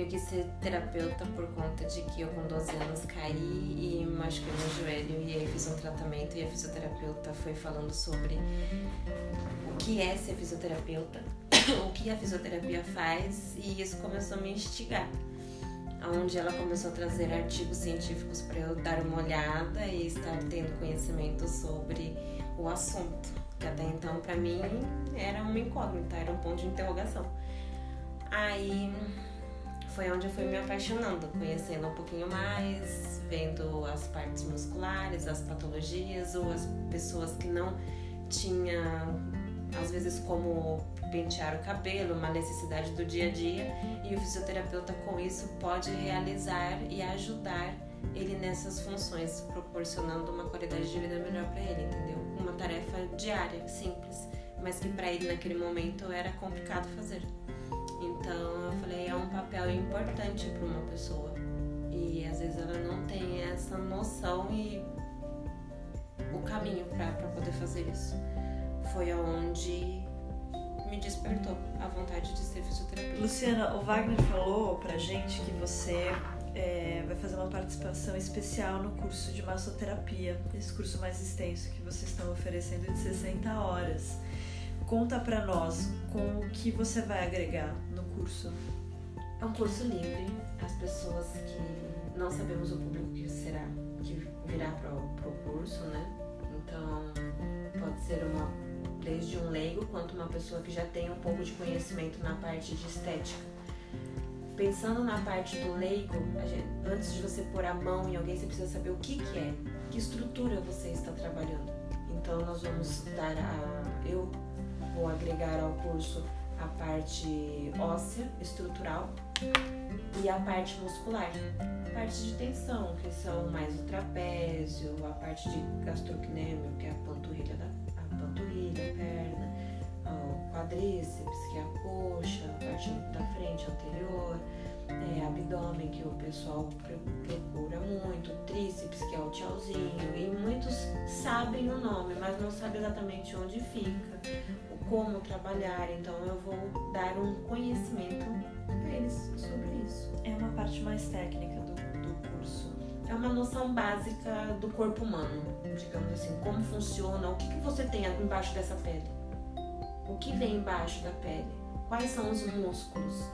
eu quis ser terapeuta por conta de que eu com 12 anos caí e machuquei meu joelho e aí fiz um tratamento e a fisioterapeuta foi falando sobre o que é ser fisioterapeuta, o que a fisioterapia faz e isso começou a me instigar. Onde ela começou a trazer artigos científicos para eu dar uma olhada e estar tendo conhecimento sobre o assunto, que até então para mim era uma incógnita, era um ponto de interrogação. Aí foi onde eu fui me apaixonando, conhecendo um pouquinho mais, vendo as partes musculares, as patologias, ou as pessoas que não tinham, às vezes, como pentear o cabelo, uma necessidade do dia a dia, e o fisioterapeuta com isso pode realizar e ajudar ele nessas funções, proporcionando uma qualidade de vida melhor para ele, entendeu? Uma tarefa diária, simples, mas que para ele naquele momento era complicado fazer. Então eu falei, é um papel importante para uma pessoa. E às vezes ela não tem essa noção e o caminho para poder fazer isso. Foi onde me despertou a vontade de ser fisioterapeuta. Luciana, o Wagner falou pra gente que você é, vai fazer uma participação especial no curso de massoterapia, esse curso mais extenso que vocês estão oferecendo de 60 horas. Conta para nós com o que você vai agregar no curso. É um curso livre. As pessoas que não sabemos o público que será, que virá para o curso, né? Então, pode ser uma desde um leigo quanto uma pessoa que já tem um pouco de conhecimento na parte de estética. Pensando na parte do leigo, gente, antes de você pôr a mão em alguém, você precisa saber o que, que é, que estrutura você está trabalhando. Então, nós vamos dar a. Eu vou agregar ao curso a parte óssea, estrutural e a parte muscular. A parte de tensão, que são mais o trapézio, a parte de gastrocnêmio, que é a panturrilha da a panturrilha, a perna, o quadríceps, que é a coxa, a parte da frente anterior, é, abdômen, que o pessoal procura muito, tríceps, que é o tchauzinho, e muitos sabem o nome, mas não sabem exatamente onde fica, como trabalhar, então eu vou dar um conhecimento a eles sobre isso. É uma parte mais técnica do, do curso. É uma noção básica do corpo humano, digamos assim, como funciona, o que, que você tem embaixo dessa pele, o que vem embaixo da pele, quais são os músculos.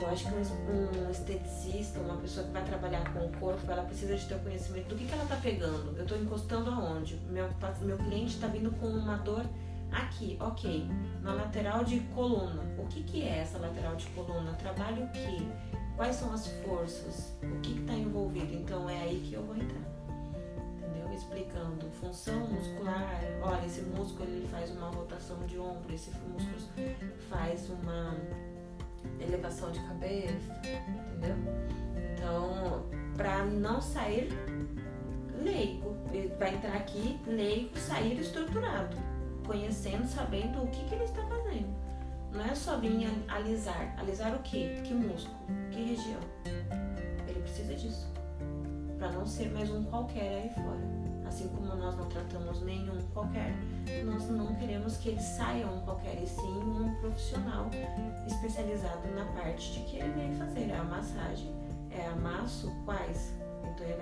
Eu acho que um, um esteticista, uma pessoa que vai trabalhar com o corpo, ela precisa de ter o conhecimento do que, que ela está pegando. Eu estou encostando aonde? Meu, meu cliente está vindo com uma dor Aqui, ok, na lateral de coluna. O que, que é essa lateral de coluna? Trabalha o que? Quais são as forças? O que está envolvido? Então é aí que eu vou entrar. Entendeu? Explicando função muscular. Olha, esse músculo ele faz uma rotação de ombro, esse músculo faz uma elevação de cabeça, entendeu? Então, para não sair leigo, vai entrar aqui leigo, sair estruturado conhecendo, sabendo o que, que ele está fazendo. Não é só vir alisar. Alisar o quê? Que músculo? Que região? Ele precisa disso. Para não ser mais um qualquer aí fora. Assim como nós não tratamos nenhum qualquer, nós não queremos que ele saia um qualquer, e sim um profissional especializado na parte de que ele vem fazer. É a massagem. É amasso quais? Então ele